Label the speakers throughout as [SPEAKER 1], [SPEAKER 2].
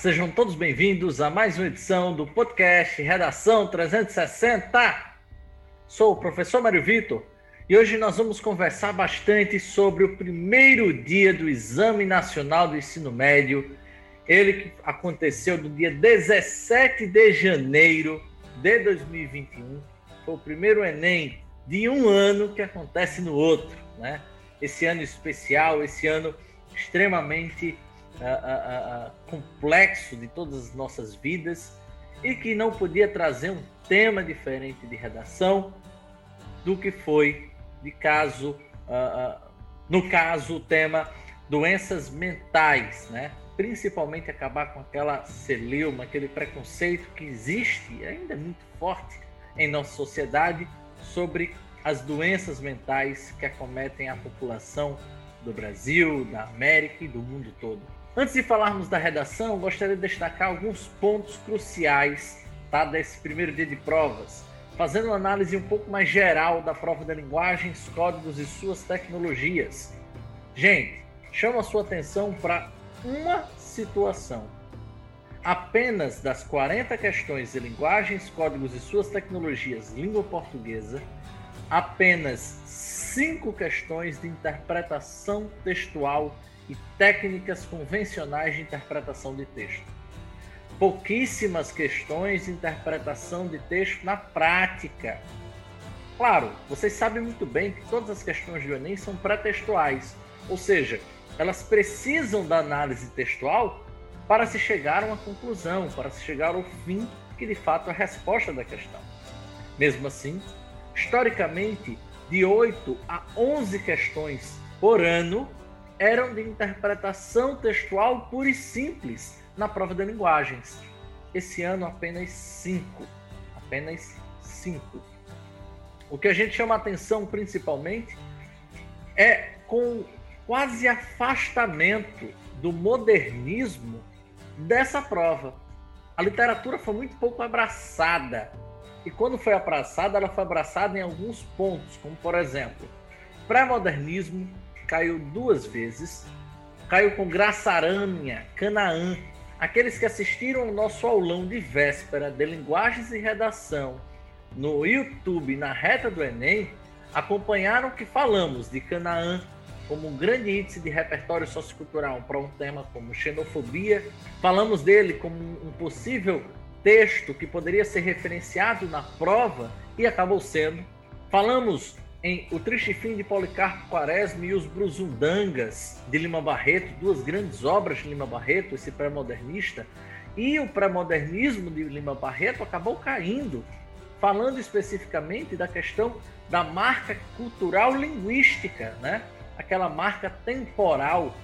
[SPEAKER 1] sejam todos bem-vindos a mais uma edição do podcast Redação 360. Sou o professor Mário Vitor e hoje nós vamos conversar bastante sobre o primeiro dia do Exame Nacional do Ensino Médio, ele que aconteceu no dia 17 de janeiro de 2021. Foi o primeiro Enem de um ano que acontece no outro, né? Esse ano especial, esse ano extremamente complexo de todas as nossas vidas e que não podia trazer um tema diferente de redação do que foi de caso, no caso, o tema doenças mentais, né? principalmente acabar com aquela celeuma, aquele preconceito que existe ainda muito forte em nossa sociedade sobre as doenças mentais que acometem a população do Brasil, da América e do mundo todo. Antes de falarmos da redação, gostaria de destacar alguns pontos cruciais tá, desse primeiro dia de provas, fazendo uma análise um pouco mais geral da prova de linguagens, códigos e suas tecnologias. Gente, chamo a sua atenção para uma situação. Apenas das 40 questões de linguagens, códigos e suas tecnologias língua portuguesa, apenas 5 questões de interpretação textual e técnicas convencionais de interpretação de texto. Pouquíssimas questões de interpretação de texto na prática. Claro, vocês sabem muito bem que todas as questões do Enem são pré-textuais, ou seja, elas precisam da análise textual para se chegar a uma conclusão, para se chegar ao fim que de fato é a resposta da questão. Mesmo assim, historicamente, de 8 a 11 questões por ano eram de interpretação textual pura e simples na prova de linguagens. Esse ano, apenas cinco. Apenas cinco. O que a gente chama atenção principalmente é com quase afastamento do modernismo dessa prova. A literatura foi muito pouco abraçada. E quando foi abraçada, ela foi abraçada em alguns pontos, como por exemplo, pré-modernismo, caiu duas vezes. Caiu com Graça Aranha, Canaã. Aqueles que assistiram ao nosso aulão de véspera de linguagens e redação no YouTube, na reta do Enem, acompanharam que falamos de Canaã como um grande índice de repertório sociocultural para um tema como xenofobia. Falamos dele como um possível texto que poderia ser referenciado na prova e acabou sendo. Falamos em O Triste Fim de Policarpo Quaresma e Os Brusundangas, de Lima Barreto, duas grandes obras de Lima Barreto, esse pré-modernista, e o pré-modernismo de Lima Barreto acabou caindo, falando especificamente da questão da marca cultural linguística, né? aquela marca temporal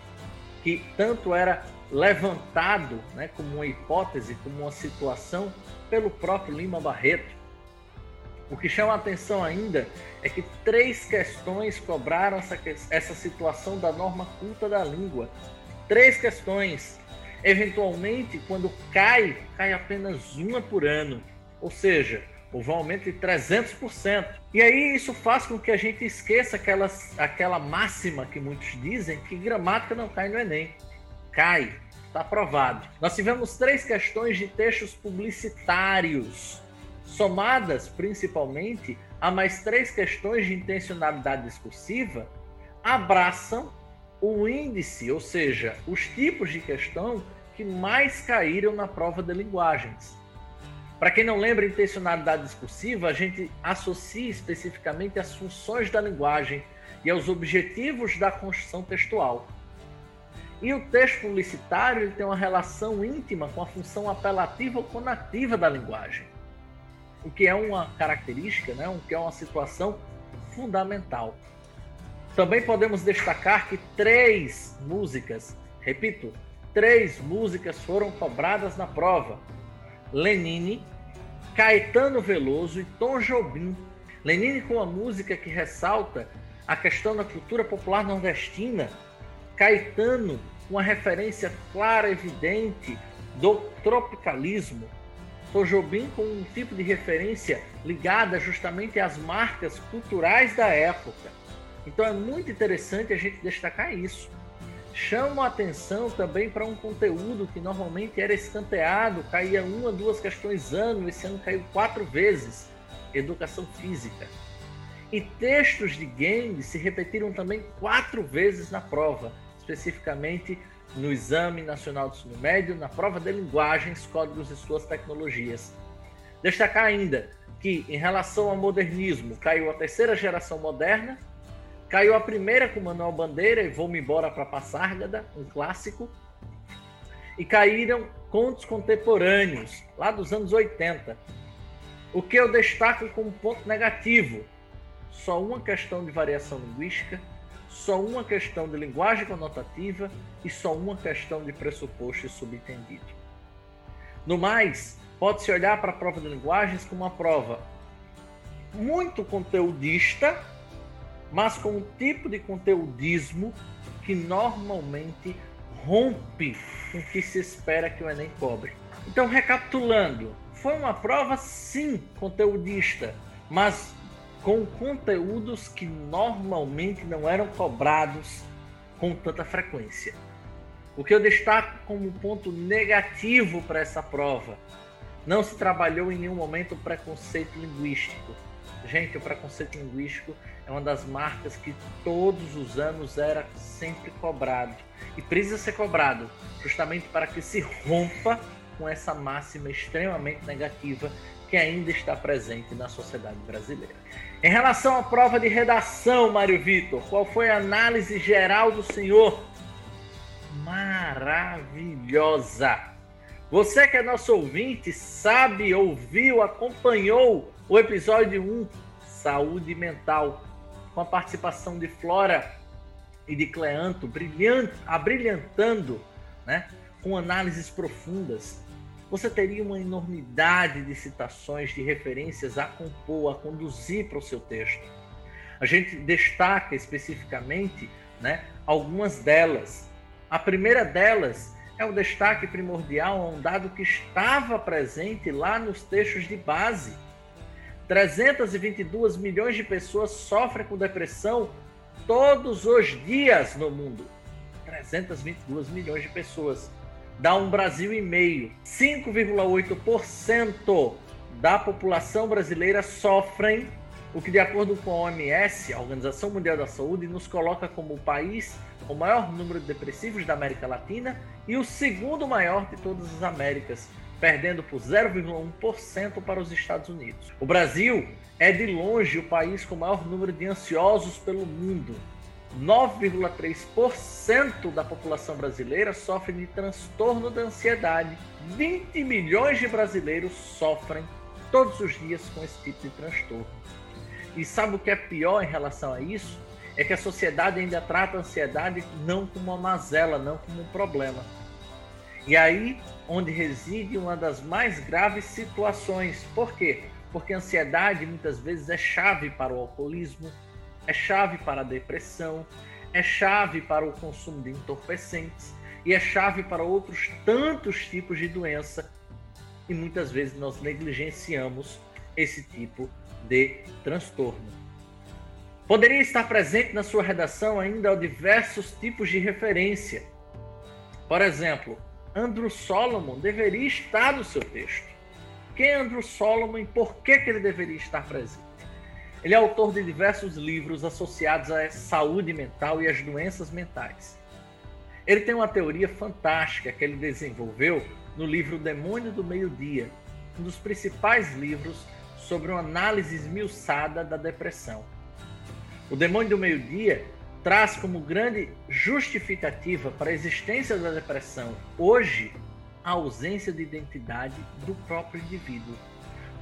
[SPEAKER 1] que tanto era levantado né, como uma hipótese, como uma situação pelo próprio Lima Barreto. O que chama a atenção ainda é que três questões cobraram essa, essa situação da norma culta da língua. Três questões. Eventualmente, quando cai, cai apenas uma por ano. Ou seja, houve um aumento de 300%. E aí isso faz com que a gente esqueça aquelas, aquela máxima que muitos dizem que gramática não cai no Enem. Cai, está aprovado. Nós tivemos três questões de textos publicitários somadas principalmente a mais três questões de intencionalidade discursiva, abraçam o índice, ou seja, os tipos de questão que mais caíram na prova de linguagens. Para quem não lembra intencionalidade discursiva, a gente associa especificamente as funções da linguagem e aos objetivos da construção textual. E o texto publicitário ele tem uma relação íntima com a função apelativa ou conativa da linguagem o que é uma característica, né? o que é uma situação fundamental. Também podemos destacar que três músicas, repito, três músicas foram cobradas na prova: Lenine, Caetano Veloso e Tom Jobim. Lenine com a música que ressalta a questão da cultura popular nordestina, Caetano uma referência clara, evidente do tropicalismo, Jobim com um tipo de referência ligada justamente às marcas culturais da época. Então é muito interessante a gente destacar isso. Chamo a atenção também para um conteúdo que normalmente era escanteado, caía uma, duas questões ano, esse ano caiu quatro vezes: educação física. E textos de games se repetiram também quatro vezes na prova, especificamente no Exame Nacional do Ensino Médio, na prova de linguagens, códigos e suas tecnologias. Destacar ainda que, em relação ao modernismo, caiu a terceira geração moderna, caiu a primeira com Manuel Bandeira e Vou-me embora para Passárgada, um clássico, e caíram contos contemporâneos, lá dos anos 80. O que eu destaco como ponto negativo, só uma questão de variação linguística, só uma questão de linguagem conotativa e só uma questão de pressuposto e subentendido. No mais, pode-se olhar para a prova de linguagens como uma prova muito conteudista, mas com um tipo de conteudismo que normalmente rompe com o que se espera que o Enem cobre. Então, recapitulando, foi uma prova sim conteudista, mas com conteúdos que normalmente não eram cobrados com tanta frequência. O que eu destaco como ponto negativo para essa prova, não se trabalhou em nenhum momento o preconceito linguístico. Gente, o preconceito linguístico é uma das marcas que todos os anos era sempre cobrado e precisa ser cobrado justamente para que se rompa com essa máxima extremamente negativa que ainda está presente na sociedade brasileira. Em relação à prova de redação, Mário Vitor, qual foi a análise geral do senhor? Maravilhosa! Você que é nosso ouvinte, sabe, ouviu, acompanhou o episódio 1, Saúde Mental, com a participação de Flora e de Cleanto, brilhante, abrilhantando, né, com análises profundas você teria uma enormidade de citações, de referências a compor, a conduzir para o seu texto. A gente destaca especificamente né, algumas delas. A primeira delas é o destaque primordial a um dado que estava presente lá nos textos de base. 322 milhões de pessoas sofrem com depressão todos os dias no mundo. 322 milhões de pessoas dá um Brasil e meio. 5,8% da população brasileira sofrem, o que de acordo com a OMS, a Organização Mundial da Saúde, nos coloca como o país com o maior número de depressivos da América Latina e o segundo maior de todas as Américas, perdendo por 0,1% para os Estados Unidos. O Brasil é de longe o país com o maior número de ansiosos pelo mundo, 9,3% da população brasileira sofre de transtorno da ansiedade. 20 milhões de brasileiros sofrem todos os dias com esse tipo de transtorno. E sabe o que é pior em relação a isso? É que a sociedade ainda trata a ansiedade não como uma mazela, não como um problema. E aí onde reside uma das mais graves situações. Por quê? Porque a ansiedade muitas vezes é chave para o alcoolismo, é chave para a depressão, é chave para o consumo de entorpecentes e é chave para outros tantos tipos de doença. E muitas vezes nós negligenciamos esse tipo de transtorno. Poderia estar presente na sua redação ainda diversos tipos de referência. Por exemplo, Andrew Solomon deveria estar no seu texto. Quem é Andrew Solomon e por que, que ele deveria estar presente? Ele é autor de diversos livros associados à saúde mental e às doenças mentais. Ele tem uma teoria fantástica que ele desenvolveu no livro Demônio do Meio-Dia, um dos principais livros sobre uma análise esmiuçada da depressão. O Demônio do Meio-Dia traz como grande justificativa para a existência da depressão hoje a ausência de identidade do próprio indivíduo.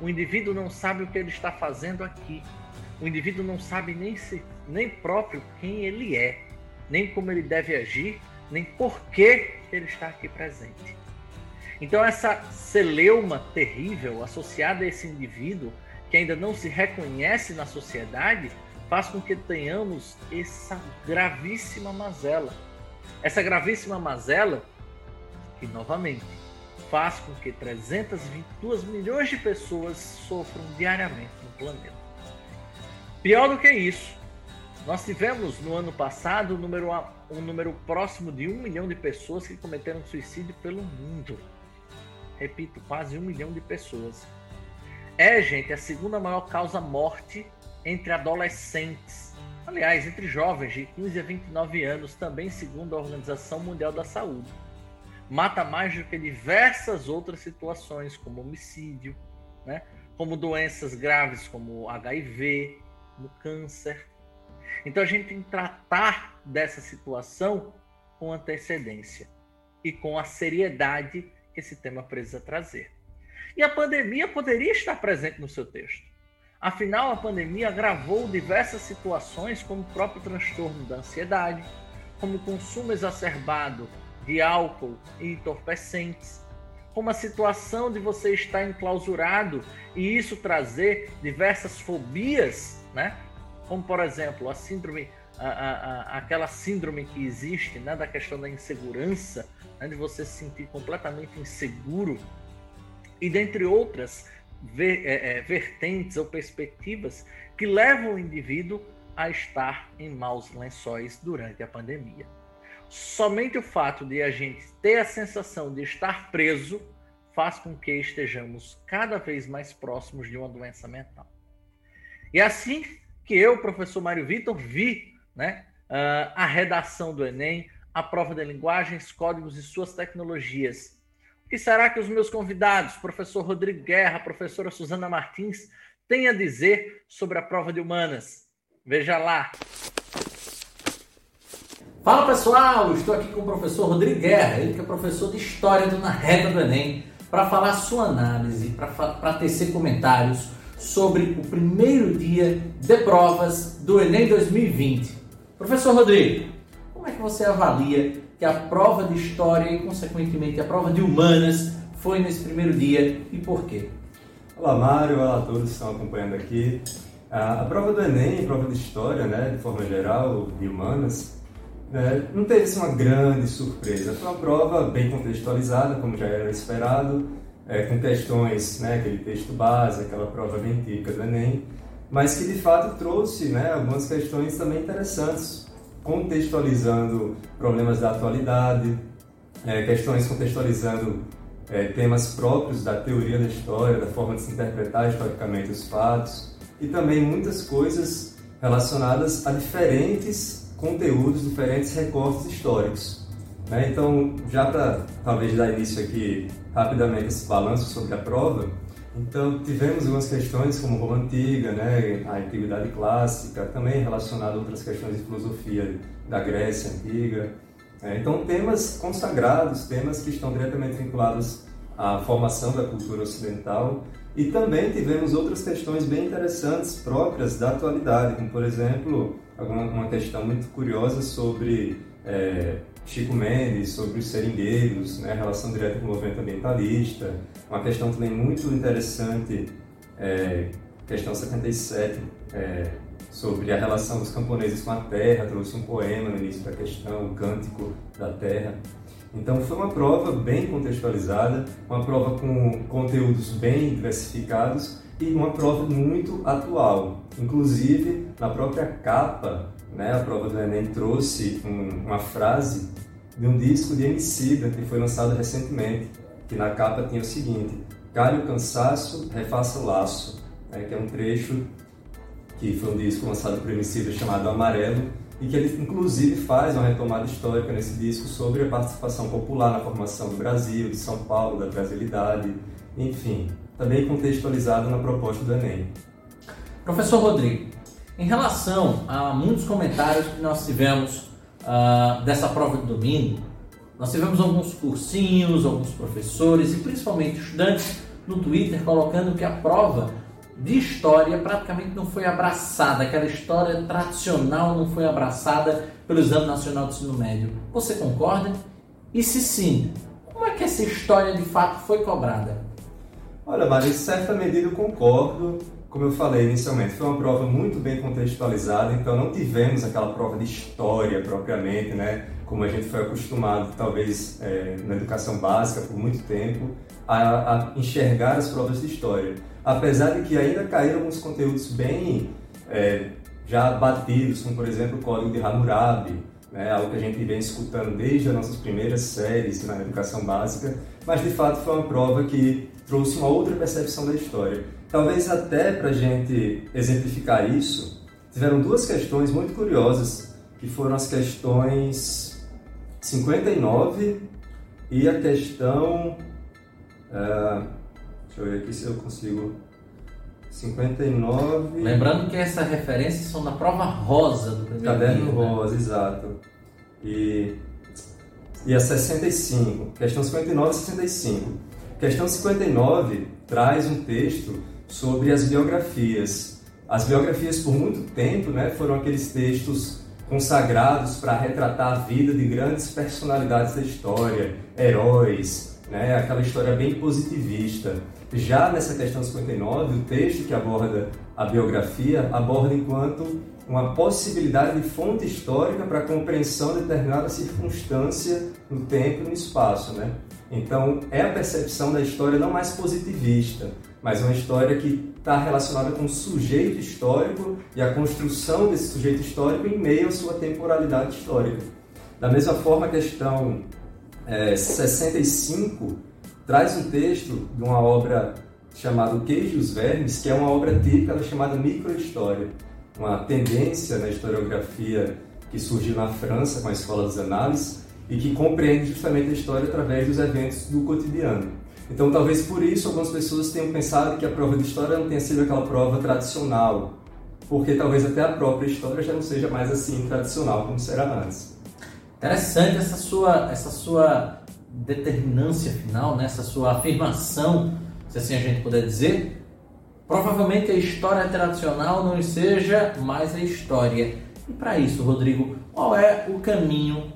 [SPEAKER 1] O indivíduo não sabe o que ele está fazendo aqui, o indivíduo não sabe nem, se, nem próprio quem ele é, nem como ele deve agir, nem por que ele está aqui presente. Então, essa celeuma terrível associada a esse indivíduo que ainda não se reconhece na sociedade faz com que tenhamos essa gravíssima mazela. Essa gravíssima mazela que, novamente, faz com que 322 milhões de pessoas sofram diariamente no planeta. Pior do que isso, Nós tivemos no ano passado um número, um número próximo de um milhão de pessoas que cometeram suicídio pelo mundo. Repito, quase um milhão de pessoas. É, gente, a segunda maior causa morte entre adolescentes. Aliás, entre jovens de 15 a 29 anos, também segundo a Organização Mundial da Saúde. Mata mais do que diversas outras situações, como homicídio, né? como doenças graves como HIV, como câncer. Então a gente tem que tratar dessa situação com antecedência e com a seriedade que esse tema precisa trazer. E a pandemia poderia estar presente no seu texto. Afinal, a pandemia agravou diversas situações, como o próprio transtorno da ansiedade, como o consumo exacerbado de álcool e entorpecentes, como a situação de você estar enclausurado e isso trazer diversas fobias, né? Como por exemplo a síndrome, a, a, a, aquela síndrome que existe, né, da questão da insegurança, né, de você se sentir completamente inseguro e dentre outras ver, é, é, vertentes ou perspectivas que levam o indivíduo a estar em maus lençóis durante a pandemia. Somente o fato de a gente ter a sensação de estar preso faz com que estejamos cada vez mais próximos de uma doença mental. E assim que eu, professor Mário Vitor, vi né, a redação do Enem, a prova de linguagens, códigos e suas tecnologias. O que será que os meus convidados, professor Rodrigo Guerra, professora Suzana Martins, têm a dizer sobre a prova de humanas? Veja lá. Fala pessoal, estou aqui com o professor Rodrigo Guerra, ele que é professor de História do Na do Enem, para falar sua análise, para tecer comentários sobre o primeiro dia de provas do Enem 2020. Professor Rodrigo, como é que você avalia que a prova de História e, consequentemente, a prova de Humanas foi nesse primeiro dia e por quê?
[SPEAKER 2] Olá, Mário. Olá a todos que estão acompanhando aqui. A prova do Enem, a prova de História, né, de forma geral, de Humanas, né, não teve assim, uma grande surpresa. Foi uma prova bem contextualizada, como já era esperado, é, com questões, né, aquele texto base, aquela prova bem típica do Enem, mas que de fato trouxe né, algumas questões também interessantes, contextualizando problemas da atualidade, é, questões contextualizando é, temas próprios da teoria da história, da forma de se interpretar historicamente os fatos, e também muitas coisas relacionadas a diferentes conteúdos, diferentes recortes históricos. Né? Então, já para talvez dar início aqui rapidamente esse balanço sobre a prova, então tivemos algumas questões como Roma Antiga, né, a Antiguidade Clássica, também relacionado a outras questões de filosofia da Grécia Antiga. É, então temas consagrados, temas que estão diretamente vinculados à formação da cultura ocidental e também tivemos outras questões bem interessantes próprias da atualidade, como por exemplo uma questão muito curiosa sobre é, Chico Mendes sobre os seringueiros, né, relação direta com o movimento ambientalista, uma questão também muito interessante, é, questão 77, é, sobre a relação dos camponeses com a terra, trouxe um poema no início da questão, o Cântico da Terra. Então foi uma prova bem contextualizada, uma prova com conteúdos bem diversificados e uma prova muito atual. Inclusive, na própria capa né, a prova do Enem trouxe um, uma frase de um disco de Emicida que foi lançado recentemente, que na capa tinha o seguinte: Cale o cansaço, refaça o laço, né, que é um trecho que foi um disco lançado por Emicida chamado Amarelo e que ele inclusive faz uma retomada histórica nesse disco sobre a participação popular na formação do Brasil, de São Paulo, da brasilidade, enfim, também contextualizado na proposta do Enem.
[SPEAKER 1] Professor Rodrigo, em relação a muitos comentários que nós tivemos uh, dessa prova de domingo, nós tivemos alguns cursinhos, alguns professores e principalmente estudantes no Twitter colocando que a prova de história praticamente não foi abraçada, aquela história tradicional não foi abraçada pelo Exame Nacional do Ensino Médio. Você concorda? E se sim, como é que essa história de fato foi cobrada?
[SPEAKER 2] Olha, Mário, em certa medida eu concordo como eu falei inicialmente, foi uma prova muito bem contextualizada, então não tivemos aquela prova de história propriamente, né? Como a gente foi acostumado, talvez, é, na educação básica por muito tempo, a, a, enxergar as provas de história. Apesar de que ainda caíram alguns conteúdos bem é, já batidos, como por exemplo o Código de Hammurabi, né, algo que a gente vem escutando desde as nossas primeiras séries na educação básica, mas de fato foi uma prova que trouxe uma outra percepção da história. Talvez até para a gente exemplificar isso, tiveram duas questões muito curiosas, que foram as questões 59 e a questão. Uh, deixa eu ver aqui se eu consigo 59.
[SPEAKER 1] Lembrando que essas referências são da prova rosa do primeiro
[SPEAKER 2] Caderno né? rosa, né? exato. E, e a 65. Questão 59 e 65. Questão 59 traz um texto sobre as biografias. As biografias, por muito tempo, né, foram aqueles textos consagrados para retratar a vida de grandes personalidades da história, heróis, né, aquela história bem positivista. Já nessa questão 59, o texto que aborda a biografia aborda enquanto uma possibilidade de fonte histórica para a compreensão de determinada circunstância no tempo e no espaço. Né? Então, é a percepção da história não mais positivista, mas uma história que está relacionada com o sujeito histórico e a construção desse sujeito histórico em meio à sua temporalidade histórica. Da mesma forma, a questão é, 65 traz um texto de uma obra chamada O Queijo e os Vermes, que é uma obra típica da chamada microhistória, uma tendência na historiografia que surgiu na França com a Escola dos Análises e que compreende justamente a história através dos eventos do cotidiano. Então, talvez por isso algumas pessoas tenham pensado que a prova de história não tenha sido aquela prova tradicional, porque talvez até a própria história já não seja mais assim tradicional como será antes.
[SPEAKER 1] Interessante essa sua, essa sua determinância final, né? essa sua afirmação, se assim a gente puder dizer. Provavelmente a história tradicional não seja mais a história. E para isso, Rodrigo, qual é o caminho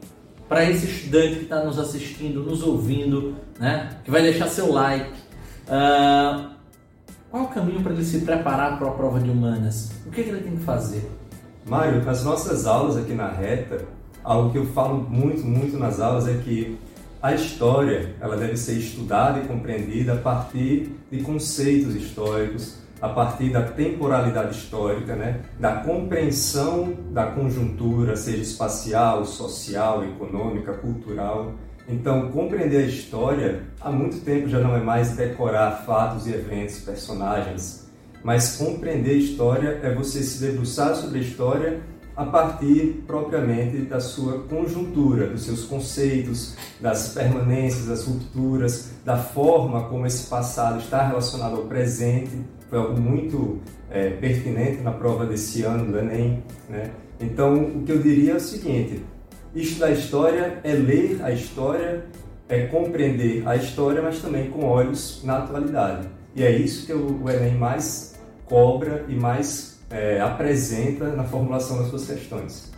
[SPEAKER 1] para esse estudante que está nos assistindo, nos ouvindo, né? que vai deixar seu like? Uh, qual o caminho para ele se preparar para a prova de humanas? O que, que ele tem que fazer?
[SPEAKER 2] Mário, nas nossas aulas aqui na Reta, algo que eu falo muito, muito nas aulas é que a história ela deve ser estudada e compreendida a partir de conceitos históricos, a partir da temporalidade histórica, né? da compreensão da conjuntura, seja espacial, social, econômica, cultural. Então, compreender a história há muito tempo já não é mais decorar fatos e eventos, personagens, mas compreender a história é você se debruçar sobre a história a partir propriamente da sua conjuntura, dos seus conceitos, das permanências, das rupturas, da forma como esse passado está relacionado ao presente. Foi algo muito é, pertinente na prova desse ano do Enem. Né? Então, o que eu diria é o seguinte: estudar história é ler a história, é compreender a história, mas também com olhos na atualidade. E é isso que o Enem mais cobra e mais é, apresenta na formulação das suas questões.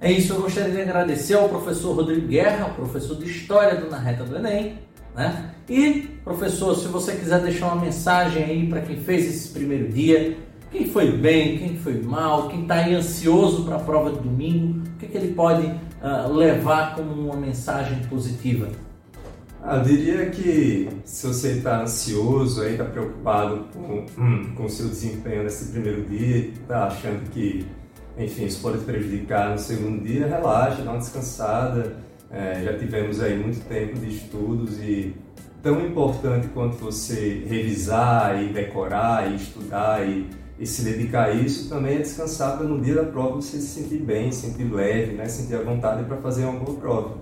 [SPEAKER 1] É isso, eu gostaria de agradecer ao professor Rodrigo Guerra, professor de História do Na Reta do Enem. Né? E, professor, se você quiser deixar uma mensagem aí para quem fez esse primeiro dia, quem foi bem, quem foi mal, quem está ansioso para a prova de domingo, o que, que ele pode uh, levar como uma mensagem positiva?
[SPEAKER 2] Ah, eu diria que se você está ansioso, está preocupado com, hum, com o seu desempenho nesse primeiro dia, está achando que, enfim, isso pode prejudicar no segundo dia, relaxa, dá uma descansada. É, já tivemos aí muito tempo de estudos e tão importante quanto você revisar e decorar e estudar e, e se dedicar a isso, também é descansar para no dia da prova você se sentir bem, se sentir leve, né? sentir a vontade para fazer uma boa prova.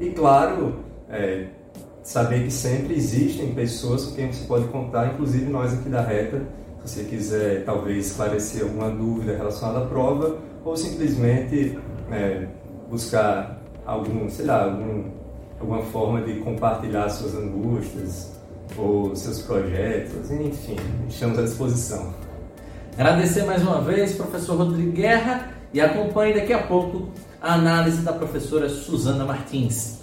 [SPEAKER 2] E claro, é, saber que sempre existem pessoas com quem você pode contar, inclusive nós aqui da Reta, se você quiser talvez esclarecer alguma dúvida relacionada à prova ou simplesmente é, buscar algum, sei lá, algum, alguma forma de compartilhar suas angústias ou seus projetos, enfim, estamos à disposição.
[SPEAKER 1] Agradecer mais uma vez, professor Rodrigo Guerra, e acompanhe daqui a pouco a análise da professora Suzana Martins.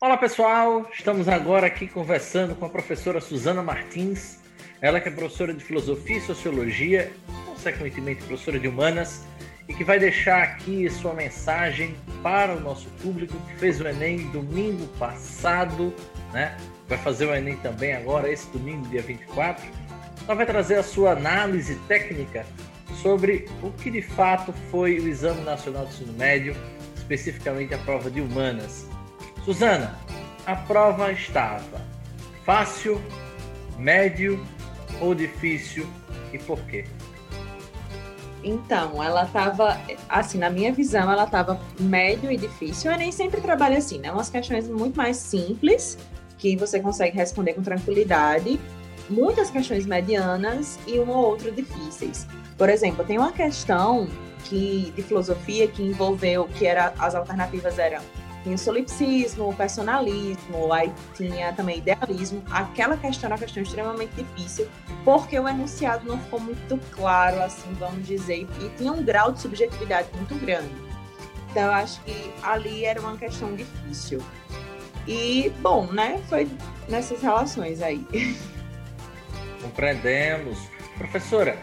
[SPEAKER 1] Olá pessoal, estamos agora aqui conversando com a professora Suzana Martins, ela que é professora de Filosofia e Sociologia, consequentemente professora de Humanas, e que vai deixar aqui sua mensagem para o nosso público que fez o Enem domingo passado, né? Vai fazer o Enem também agora, esse domingo, dia 24. ela vai trazer a sua análise técnica sobre o que de fato foi o Exame Nacional de Ensino Médio, especificamente a prova de humanas. Suzana, a prova estava fácil, médio ou difícil e por quê?
[SPEAKER 3] Então, ela estava, assim, na minha visão, ela estava médio e difícil. Eu nem sempre trabalho assim, né? Umas questões muito mais simples, que você consegue responder com tranquilidade. Muitas questões medianas e uma ou outra difíceis. Por exemplo, tem uma questão que, de filosofia que envolveu, que era, as alternativas eram tinha solipsismo, personalismo, aí tinha também idealismo. Aquela questão era uma questão extremamente difícil, porque o enunciado não ficou muito claro, assim, vamos dizer, e tinha um grau de subjetividade muito grande. Então, eu acho que ali era uma questão difícil. E, bom, né, foi nessas relações aí.
[SPEAKER 1] Compreendemos. Professora,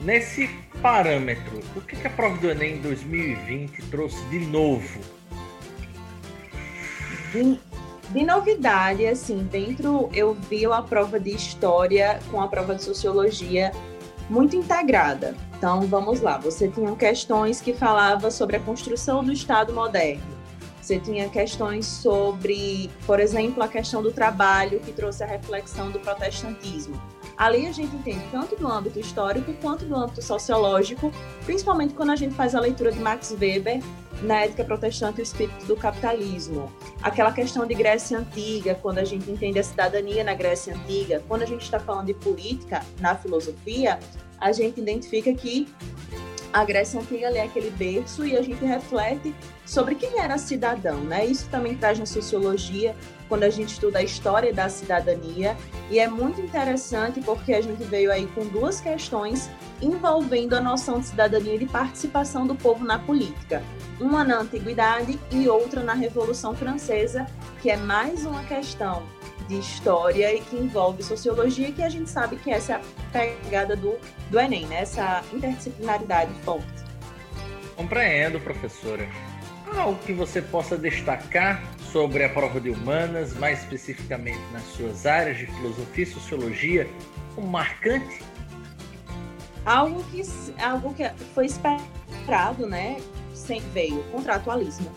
[SPEAKER 1] nesse parâmetro, o que a prova do Enem 2020 trouxe de novo
[SPEAKER 3] de, de novidade, assim, dentro eu vi a prova de história com a prova de sociologia muito integrada. Então, vamos lá. Você tinha questões que falavam sobre a construção do Estado moderno. Você tinha questões sobre, por exemplo, a questão do trabalho, que trouxe a reflexão do protestantismo. Ali a gente entende tanto do âmbito histórico quanto do âmbito sociológico, principalmente quando a gente faz a leitura de Max Weber na ética protestante o espírito do capitalismo. Aquela questão de Grécia Antiga, quando a gente entende a cidadania na Grécia Antiga, quando a gente está falando de política na filosofia, a gente identifica que a Grécia Antiga é aquele berço e a gente reflete sobre quem era cidadão, né? Isso também traz na sociologia, quando a gente estuda a história da cidadania, e é muito interessante porque a gente veio aí com duas questões envolvendo a noção de cidadania e de participação do povo na política. Uma na antiguidade e outra na Revolução Francesa, que é mais uma questão de história e que envolve sociologia, que a gente sabe que essa é a pegada do, do Enem, né? essa interdisciplinaridade forte.
[SPEAKER 1] Compreendo, professora. Algo que você possa destacar sobre a prova de humanas, mais especificamente nas suas áreas de filosofia e sociologia, como marcante?
[SPEAKER 3] Algo que, algo que foi esperado, né? Sempre veio contratualismo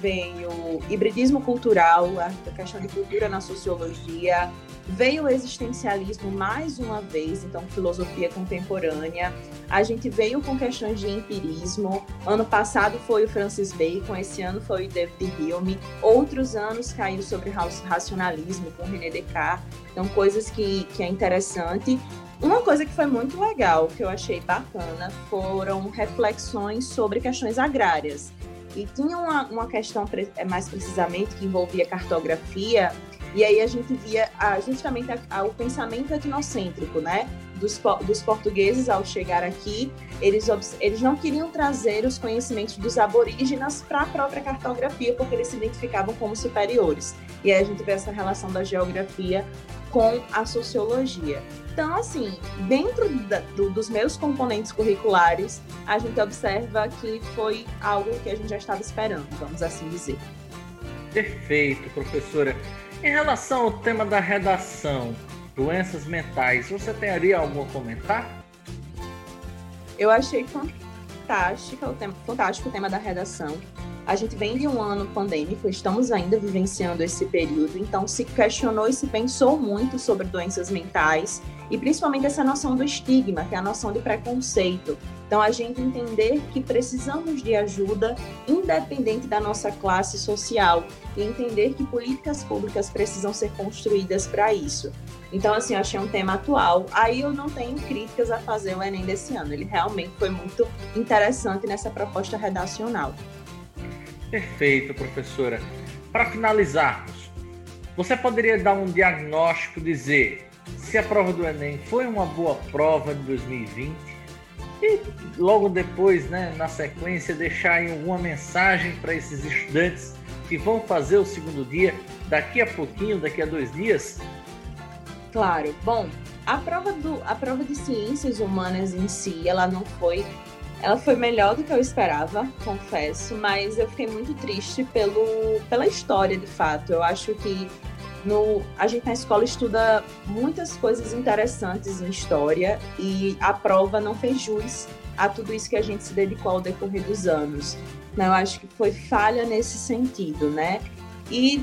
[SPEAKER 3] veio hibridismo cultural, a questão de cultura na sociologia, veio o existencialismo mais uma vez, então filosofia contemporânea. A gente veio com questões de empirismo. Ano passado foi o Francis Bacon, esse ano foi o David Hume. Outros anos caiu sobre racionalismo com René Descartes. Então coisas que, que é interessante. Uma coisa que foi muito legal, que eu achei bacana, foram reflexões sobre questões agrárias. E tinha uma, uma questão é, mais precisamente que envolvia cartografia, e aí a gente via ah, justamente a, a, o pensamento etnocêntrico, né? Dos, dos portugueses ao chegar aqui, eles, eles não queriam trazer os conhecimentos dos aborígenas para a própria cartografia, porque eles se identificavam como superiores. E aí a gente vê essa relação da geografia com a sociologia. Então, assim, dentro da, do, dos meus componentes curriculares, a gente observa que foi algo que a gente já estava esperando, vamos assim dizer.
[SPEAKER 1] Perfeito, professora. Em relação ao tema da redação, doenças mentais, você teria algo a comentar?
[SPEAKER 3] Eu achei fantástico o tema, fantástico o tema da redação. A gente vem de um ano pandêmico, estamos ainda vivenciando esse período, então se questionou e se pensou muito sobre doenças mentais e principalmente essa noção do estigma, que é a noção de preconceito. Então, a gente entender que precisamos de ajuda, independente da nossa classe social, e entender que políticas públicas precisam ser construídas para isso. Então, assim, eu achei um tema atual. Aí eu não tenho críticas a fazer o Enem desse ano. Ele realmente foi muito interessante nessa proposta redacional.
[SPEAKER 1] Perfeito, professora. Para finalizarmos, você poderia dar um diagnóstico, dizer se a prova do Enem foi uma boa prova de 2020 e logo depois, né, na sequência, deixar alguma mensagem para esses estudantes que vão fazer o segundo dia daqui a pouquinho, daqui a dois dias?
[SPEAKER 3] Claro. Bom, a prova, do, a prova de ciências humanas em si, ela não foi ela foi melhor do que eu esperava, confesso, mas eu fiquei muito triste pelo, pela história, de fato. Eu acho que no, a gente na escola estuda muitas coisas interessantes em história e a prova não fez jus a tudo isso que a gente se dedicou ao decorrer dos anos. Né? Eu acho que foi falha nesse sentido, né? E,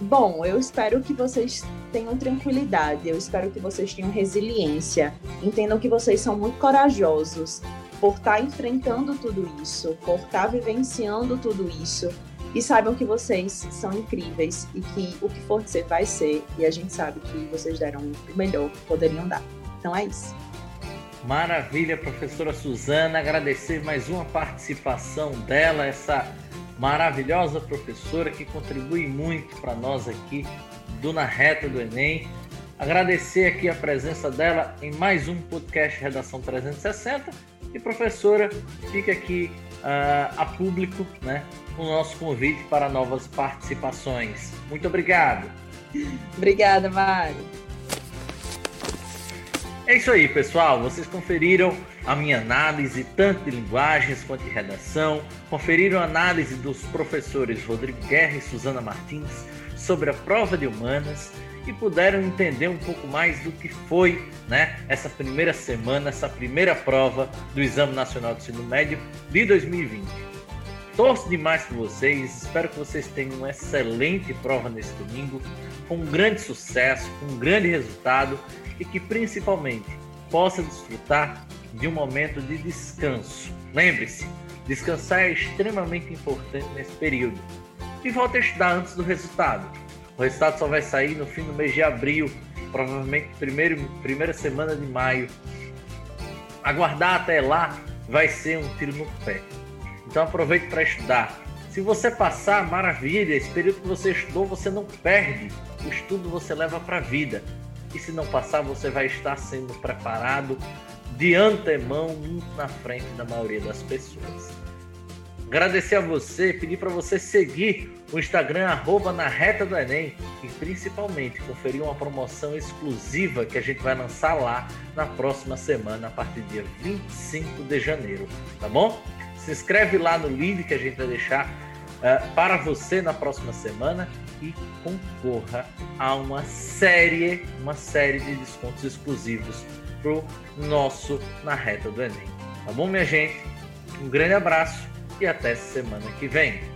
[SPEAKER 3] bom, eu espero que vocês tenham tranquilidade, eu espero que vocês tenham resiliência, entendam que vocês são muito corajosos por estar enfrentando tudo isso, por estar vivenciando tudo isso e saibam que vocês são incríveis e que o que for ser vai ser. E a gente sabe que vocês deram o melhor que poderiam dar. Então é isso.
[SPEAKER 1] Maravilha, professora Suzana. Agradecer mais uma participação dela, essa maravilhosa professora que contribui muito para nós aqui do Na Reta do Enem. Agradecer aqui a presença dela em mais um podcast Redação 360. E professora, fica aqui uh, a público, né, o nosso convite para novas participações. Muito obrigado.
[SPEAKER 3] Obrigada, Mário.
[SPEAKER 1] É isso aí, pessoal. Vocês conferiram a minha análise, tanto de linguagens quanto de redação, conferiram a análise dos professores Rodrigo Guerra e Suzana Martins sobre a prova de humanas e puderam entender um pouco mais do que foi né, essa primeira semana, essa primeira prova do Exame Nacional do Ensino Médio de 2020. Torço demais por vocês, espero que vocês tenham uma excelente prova nesse domingo, com um grande sucesso, com um grande resultado e que principalmente possa desfrutar de um momento de descanso. Lembre-se, descansar é extremamente importante nesse período. E volte a estudar antes do resultado. O resultado só vai sair no fim do mês de abril, provavelmente primeiro, primeira semana de maio. Aguardar até lá vai ser um tiro no pé. Então aproveite para estudar. Se você passar, maravilha, esse período que você estudou, você não perde. O estudo você leva para a vida. E se não passar, você vai estar sendo preparado de antemão, na frente da maioria das pessoas. Agradecer a você, pedir para você seguir o Instagram arroba na reta do Enem e principalmente conferir uma promoção exclusiva que a gente vai lançar lá na próxima semana, a partir do dia 25 de janeiro, tá bom? Se inscreve lá no link que a gente vai deixar uh, para você na próxima semana e concorra a uma série, uma série de descontos exclusivos pro nosso na reta do Enem. Tá bom, minha gente? Um grande abraço e até semana que vem.